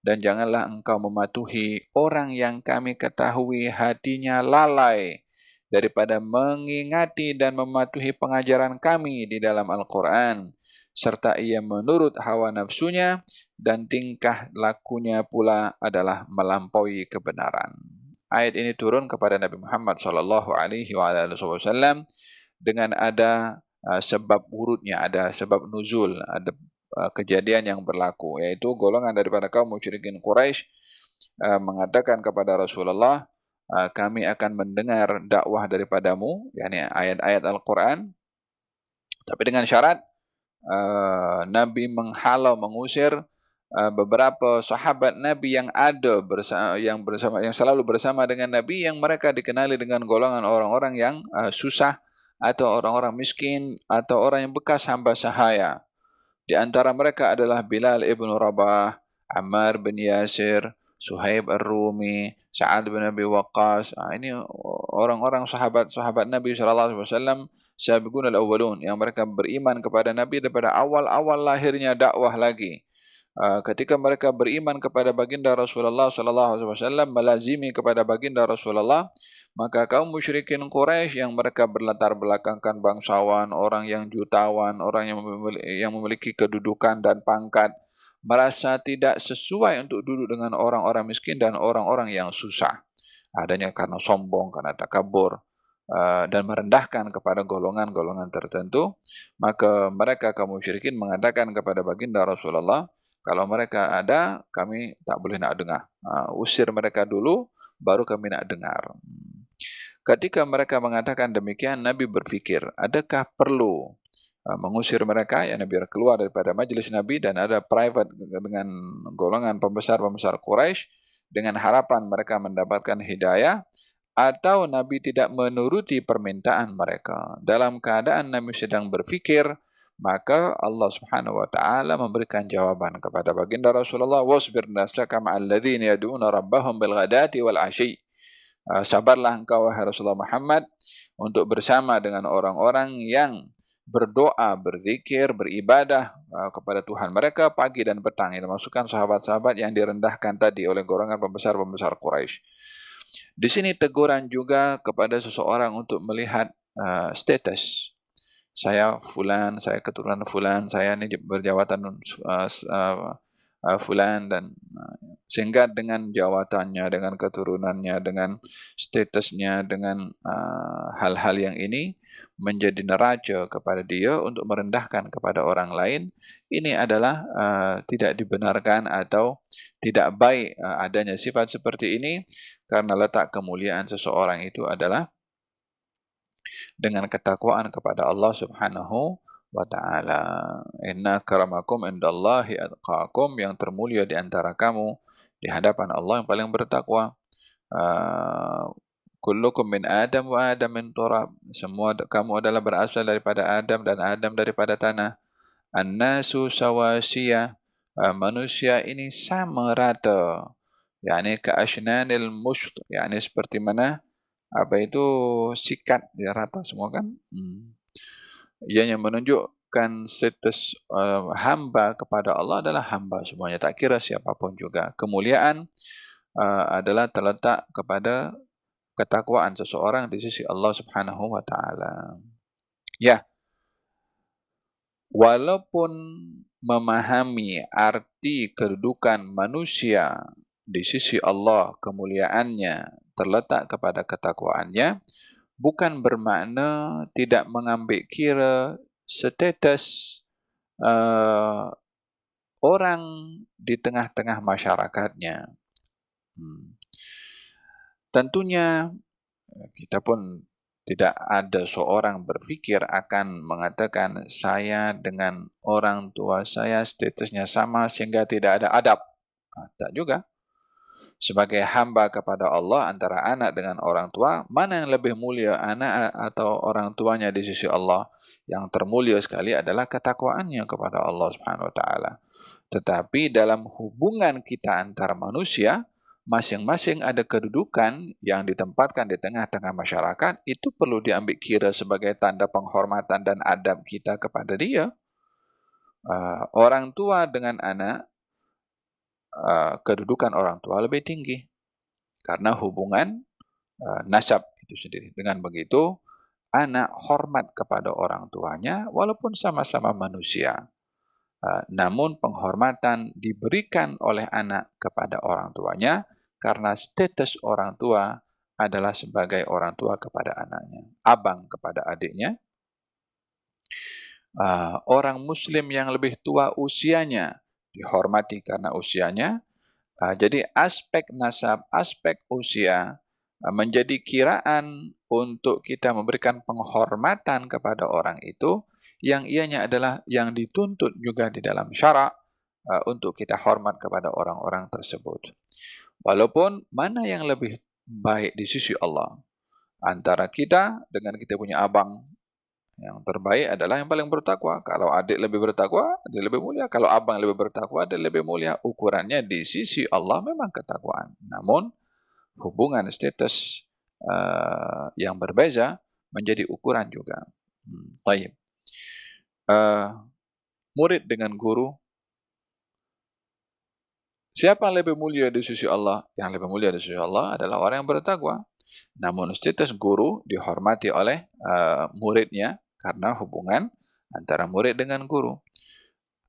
Dan janganlah engkau mematuhi orang yang kami ketahui hatinya lalai daripada mengingati dan mematuhi pengajaran kami di dalam Al-Quran serta ia menurut hawa nafsunya dan tingkah lakunya pula adalah melampaui kebenaran. Ayat ini turun kepada Nabi Muhammad sallallahu alaihi wasallam dengan ada uh, sebab urutnya, ada sebab nuzul, ada uh, kejadian yang berlaku yaitu golongan daripada kaum musyrikin Quraisy uh, mengatakan kepada Rasulullah kami akan mendengar dakwah daripadamu yakni ayat-ayat Al-Qur'an tapi dengan syarat Nabi menghalau mengusir uh, beberapa sahabat Nabi yang ada bersama yang bersama yang selalu bersama dengan Nabi yang mereka dikenali dengan golongan orang-orang yang uh, susah atau orang-orang miskin atau orang yang bekas hamba sahaya. Di antara mereka adalah Bilal ibn Rabah, Ammar bin Yasir, Suhaib Ar-Rumi, Sa'ad bin Abi Waqqas. Ah, ini orang-orang sahabat-sahabat Nabi sallallahu alaihi wasallam sabiqun al-awwalun yang mereka beriman kepada Nabi daripada awal-awal lahirnya dakwah lagi. Uh, ketika mereka beriman kepada baginda Rasulullah sallallahu alaihi wasallam melazimi kepada baginda Rasulullah maka kaum musyrikin Quraisy yang mereka berlatar belakangkan bangsawan orang yang jutawan orang yang memiliki, yang memiliki kedudukan dan pangkat merasa tidak sesuai untuk duduk dengan orang-orang miskin dan orang-orang yang susah. Adanya karena sombong, karena takabur, uh, dan merendahkan kepada golongan-golongan tertentu, maka mereka kaum musyrikin mengatakan kepada baginda Rasulullah, kalau mereka ada, kami tak boleh nak dengar. Uh, usir mereka dulu, baru kami nak dengar. Ketika mereka mengatakan demikian, Nabi berfikir, adakah perlu Uh, mengusir mereka yang biar keluar daripada majlis Nabi dan ada private dengan golongan pembesar-pembesar Quraisy dengan harapan mereka mendapatkan hidayah atau Nabi tidak menuruti permintaan mereka dalam keadaan Nabi sedang berfikir maka Allah Subhanahu wa taala memberikan jawaban kepada baginda Rasulullah wasbir nafsaka ma'al ladzina yad'una rabbahum bil ghadati wal ashi uh, sabarlah engkau wahai Rasulullah Muhammad untuk bersama dengan orang-orang yang berdoa, berzikir, beribadah uh, kepada Tuhan mereka pagi dan petang. Ini masukkan sahabat-sahabat yang direndahkan tadi oleh golongan pembesar-pembesar Quraisy. Di sini teguran juga kepada seseorang untuk melihat uh, status. Saya fulan, saya keturunan fulan, saya ini berjawatan uh, uh, uh, fulan dan uh, sehingga dengan jawatannya, dengan keturunannya, dengan statusnya, dengan uh, hal-hal uh, yang ini menjadi neraca kepada dia untuk merendahkan kepada orang lain ini adalah uh, tidak dibenarkan atau tidak baik uh, adanya sifat seperti ini. Karena letak kemuliaan seseorang itu adalah dengan ketakwaan kepada Allah Subhanahu wa taala inna karamakum indallahi atqakum yang termulia di antara kamu di hadapan Allah yang paling bertakwa uh, kullukum min Adam wa Adam min turab. Semua kamu adalah berasal daripada Adam dan Adam daripada tanah. An-nasu sawasiyah. Uh, manusia ini sama rata. Yani ka ashnanil musht. Yani seperti mana? Apa itu sikat dia rata semua kan? Hmm. Ia yang menunjukkan status uh, hamba kepada Allah adalah hamba semuanya. Tak kira siapapun juga. Kemuliaan uh, adalah terletak kepada ketakwaan seseorang di sisi Allah Subhanahu wa taala. Ya. Walaupun memahami arti kedudukan manusia di sisi Allah kemuliaannya terletak kepada ketakwaannya bukan bermakna tidak mengambil kira status uh, orang di tengah-tengah masyarakatnya. Hmm. Tentunya kita pun tidak ada seorang berfikir akan mengatakan saya dengan orang tua saya statusnya sama sehingga tidak ada adab. Nah, tak juga. Sebagai hamba kepada Allah antara anak dengan orang tua, mana yang lebih mulia anak atau orang tuanya di sisi Allah? Yang termulia sekali adalah ketakwaannya kepada Allah Subhanahu wa taala. Tetapi dalam hubungan kita antara manusia, masing-masing ada kedudukan yang ditempatkan di tengah-tengah masyarakat, itu perlu diambil kira sebagai tanda penghormatan dan adab kita kepada dia. Uh, orang tua dengan anak, uh, kedudukan orang tua lebih tinggi. Karena hubungan uh, nasab itu sendiri. Dengan begitu, anak hormat kepada orang tuanya walaupun sama-sama manusia. Uh, namun penghormatan diberikan oleh anak kepada orang tuanya karena status orang tua adalah sebagai orang tua kepada anaknya, abang kepada adiknya. Orang Muslim yang lebih tua usianya dihormati karena usianya. Uh, jadi aspek nasab, aspek usia uh, menjadi kiraan untuk kita memberikan penghormatan kepada orang itu yang ianya adalah yang dituntut juga di dalam syarak uh, untuk kita hormat kepada orang-orang tersebut. Walaupun mana yang lebih baik di sisi Allah antara kita dengan kita punya abang yang terbaik adalah yang paling bertakwa. Kalau adik lebih bertakwa, dia lebih mulia. Kalau abang lebih bertakwa, dia lebih mulia. Ukurannya di sisi Allah memang ketakwaan. Namun hubungan status uh, yang berbeza menjadi ukuran juga. Hmm, taib. Uh, murid dengan guru Siapa yang lebih mulia di sisi Allah? Yang lebih mulia di sisi Allah adalah orang yang bertakwa. Namun status guru dihormati oleh uh, muridnya karena hubungan antara murid dengan guru.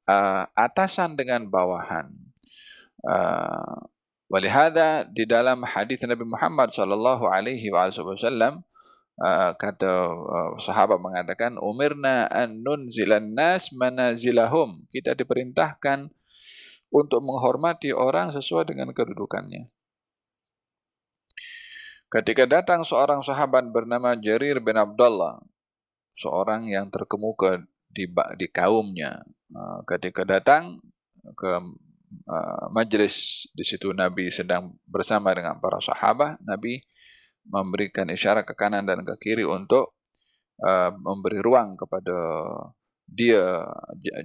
uh, atasan dengan bawahan. Uh, walihada di dalam hadis Nabi Muhammad sallallahu alaihi wasallam uh, kata uh, sahabat mengatakan umirna an nunzilan nas manazilahum kita diperintahkan untuk menghormati orang sesuai dengan kedudukannya Ketika datang seorang sahabat bernama Jarir bin Abdullah, seorang yang terkemuka di, di kaumnya, uh, ketika datang ke uh, majlis di situ Nabi sedang bersama dengan para sahabat, Nabi memberikan isyarat ke kanan dan ke kiri untuk uh, memberi ruang kepada dia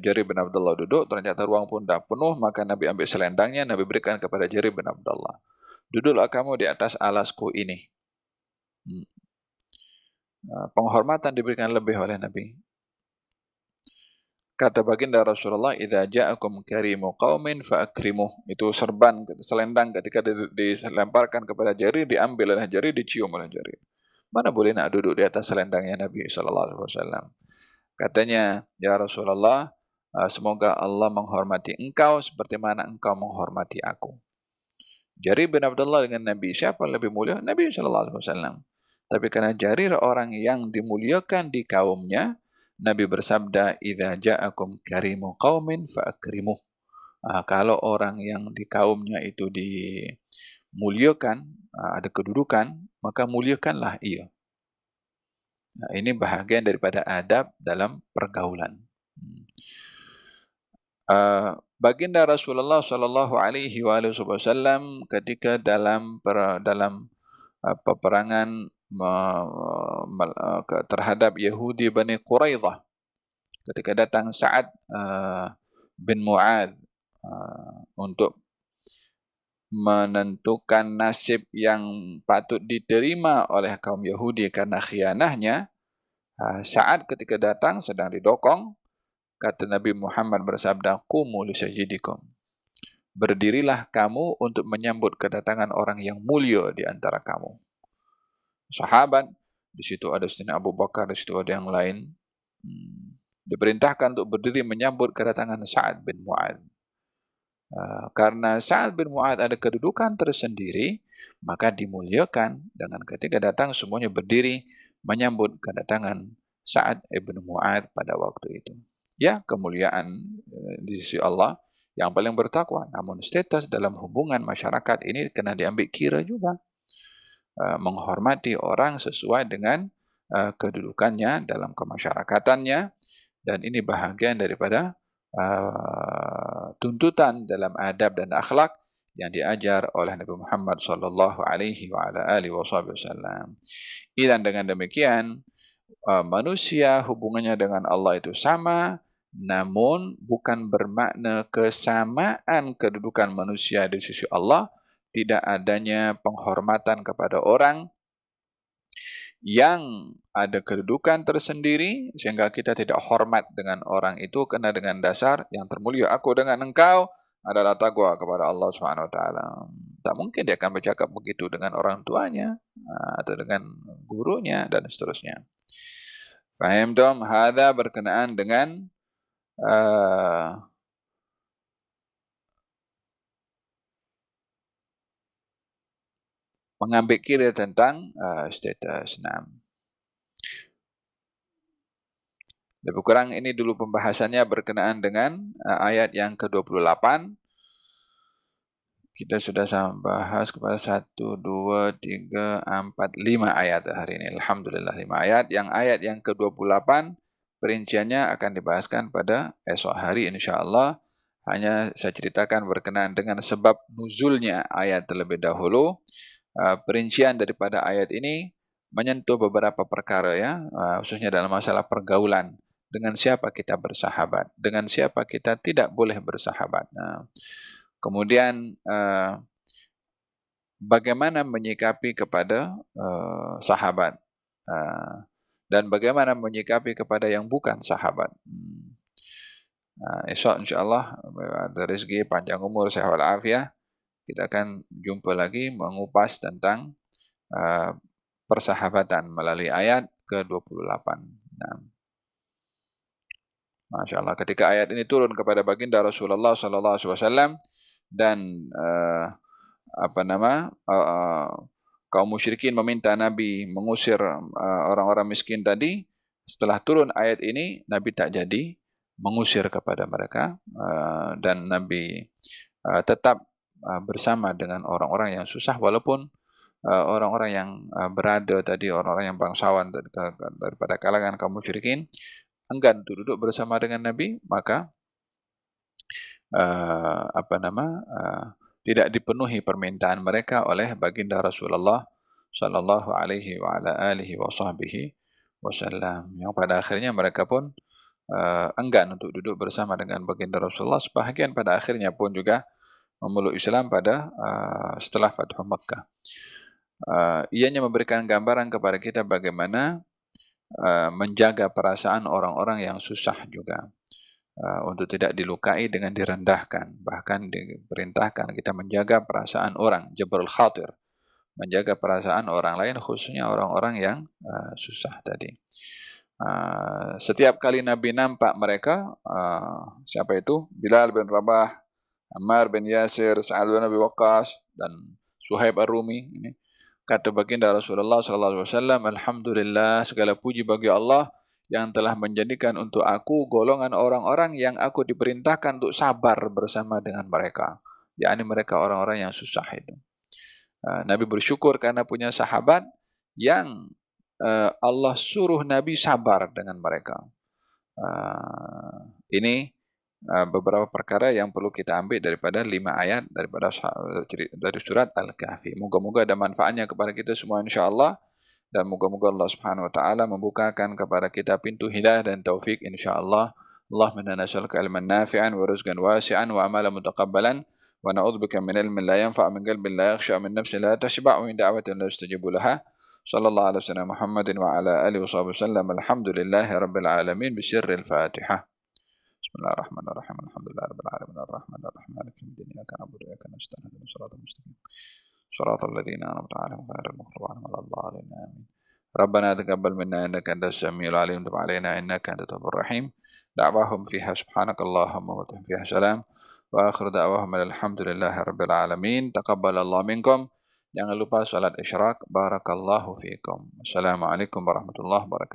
Jarir bin Abdullah duduk. Ternyata ruang pun dah penuh maka Nabi ambil selendangnya Nabi berikan kepada Jarir bin Abdullah. Duduklah kamu di atas alasku ini. Ah, penghormatan diberikan lebih oleh Nabi. Kata baginda Rasulullah, "Idza ja'akum karimu qaumin fa'akrimuh." Itu serban selendang ketika dilemparkan kepada jari, diambil oleh jari, dicium oleh jari. Mana boleh nak duduk di atas selendangnya Nabi sallallahu alaihi wasallam. Katanya, "Ya Rasulullah, ah, semoga Allah menghormati engkau seperti mana engkau menghormati aku." Jarir bin Abdullah dengan Nabi siapa lebih mulia? Nabi sallallahu alaihi wasallam. Tapi karena Jarir orang yang dimuliakan di kaumnya, Nabi bersabda, "Idza ja'akum karimu qaumin fa'akrimuh." Ah, kalau orang yang di kaumnya itu dimuliakan, ah, ada kedudukan, maka muliakanlah ia. Nah, ini bahagian daripada adab dalam pergaulan. Uh, baginda Rasulullah sallallahu alaihi wasallam ketika dalam per, dalam uh, peperangan uh, uh, terhadap Yahudi Bani Quraidah. Ketika datang Sa'ad uh, bin Mu'ad uh, untuk menentukan nasib yang patut diterima oleh kaum Yahudi karena khianahnya uh, Sa'ad ketika datang sedang didokong kata Nabi Muhammad bersabda qumu li sayyidikum. Berdirilah kamu untuk menyambut kedatangan orang yang mulia di antara kamu sahabat di situ ada Sayyidina Abu Bakar di situ ada yang lain hmm. diperintahkan untuk berdiri menyambut kedatangan Sa'ad bin Mu'ad uh, karena Sa'ad bin Mu'ad ada kedudukan tersendiri maka dimuliakan dengan ketika datang semuanya berdiri menyambut kedatangan Sa'ad bin Mu'ad pada waktu itu ya kemuliaan eh, di sisi Allah yang paling bertakwa. Namun status dalam hubungan masyarakat ini kena diambil kira juga. Uh, menghormati orang sesuai dengan uh, kedudukannya dalam kemasyarakatannya dan ini bahagian daripada uh, tuntutan dalam adab dan akhlak yang diajar oleh Nabi Muhammad sallallahu alaihi wa ala alihi wasallam. Dan dengan demikian uh, manusia hubungannya dengan Allah itu sama namun bukan bermakna kesamaan kedudukan manusia di sisi Allah tidak adanya penghormatan kepada orang yang ada kedudukan tersendiri sehingga kita tidak hormat dengan orang itu kena dengan dasar yang termulia aku dengan engkau adalah takwa kepada Allah Subhanahu wa taala. Tak mungkin dia akan bercakap begitu dengan orang tuanya ah, atau dengan gurunya dan seterusnya. Faham dom? Hada berkenaan dengan uh, mengambil kira tentang uh, status enam. Lebih kurang ini dulu pembahasannya berkenaan dengan uh, ayat yang ke-28. Kita sudah bahas kepada 1, 2, 3, 4, 5 ayat hari ini. Alhamdulillah 5 ayat. Yang ayat yang ke-28 perinciannya akan dibahaskan pada esok hari insyaAllah. Hanya saya ceritakan berkenaan dengan sebab nuzulnya ayat terlebih dahulu. Uh, perincian daripada ayat ini menyentuh beberapa perkara ya, uh, khususnya dalam masalah pergaulan. Dengan siapa kita bersahabat, dengan siapa kita tidak boleh bersahabat. Nah, kemudian bagaimana menyikapi kepada sahabat dan bagaimana menyikapi kepada yang bukan sahabat. Hmm. Nah, esok insyaAllah ada rezeki panjang umur sehat walafiat. Kita akan jumpa lagi mengupas tentang uh, persahabatan melalui ayat ke-28. Nah. Masya Allah. Ketika ayat ini turun kepada baginda Rasulullah Sallallahu Alaihi Wasallam dan uh, apa nama uh, uh, kaum musyrikin meminta Nabi mengusir uh, orang-orang miskin tadi, setelah turun ayat ini Nabi tak jadi mengusir kepada mereka uh, dan Nabi uh, tetap uh, bersama dengan orang-orang yang susah walaupun uh, orang-orang yang uh, berada tadi orang-orang yang bangsawan daripada kalangan kaum musyrikin enggan untuk duduk bersama dengan Nabi, maka uh, apa nama uh, tidak dipenuhi permintaan mereka oleh baginda Rasulullah sallallahu alaihi wa ala alihi wa sahbihi wasallam. Yang pada akhirnya mereka pun uh, enggan untuk duduk bersama dengan baginda Rasulullah. Sebahagian pada akhirnya pun juga memeluk Islam pada uh, setelah Fathu Makkah. Uh, ianya memberikan gambaran kepada kita bagaimana Uh, menjaga perasaan orang-orang yang susah juga. Uh, untuk tidak dilukai dengan direndahkan. Bahkan diperintahkan kita menjaga perasaan orang. Jabrul khatir menjaga perasaan orang lain khususnya orang-orang yang uh, susah tadi. Uh, setiap kali Nabi nampak mereka uh, siapa itu? Bilal bin Rabah Ammar bin Yasir Sa'ad bin Abi Waqqas dan Suhaib Ar-Rumi ini. Kata baginda Rasulullah sallallahu alaihi wasallam alhamdulillah segala puji bagi Allah yang telah menjadikan untuk aku golongan orang-orang yang aku diperintahkan untuk sabar bersama dengan mereka. Yakni mereka orang-orang yang susah itu uh, Nabi bersyukur karena punya sahabat yang uh, Allah suruh Nabi sabar dengan mereka. Uh, ini beberapa perkara yang perlu kita ambil daripada lima ayat daripada dari surat Al-Kahfi. Moga-moga ada manfaatnya kepada kita semua insya-Allah dan moga-moga Allah Subhanahu wa taala membukakan kepada kita pintu hidayah dan taufik insya-Allah. Allahumma inna nas'aluka ilman nafi'an wa rizqan wasi'an wa amalan mutaqabbalan wa na'udzubika min ilmin la yanfa' min qalbin la yakhsha min nafsin la tashba' min da'watin la yastajibu laha. Sallallahu alaihi wasallam Muhammadin wa ala alihi wa sahbihi wasallam. Alhamdulillahi rabbil alamin bi Fatihah. بسم الله الرحمن الرحيم. الحمد لله رب العالمين. الرحمن الرحيم. مالك يوم الدين. إياك نعبد وإياك نستعين. اهدنا الصراط المستقيم. صراط الذين أنعمت عليهم غير المغضوب عليهم ولا الضالين. آمين. ربنا تقبل منا إنك أنت السميع العليم. تب علينا إنك أنت التواب الرحيم. دعواهم فيها سبحانك اللهم وبحمدك. فيها سلام. وآخر دعواهم الحمد لله رب العالمين. تقبل الله منكم. Jangan lupa salat isyraq. Barakallahu fiikum. Assalamualaikum warahmatullahi wabarakatuh.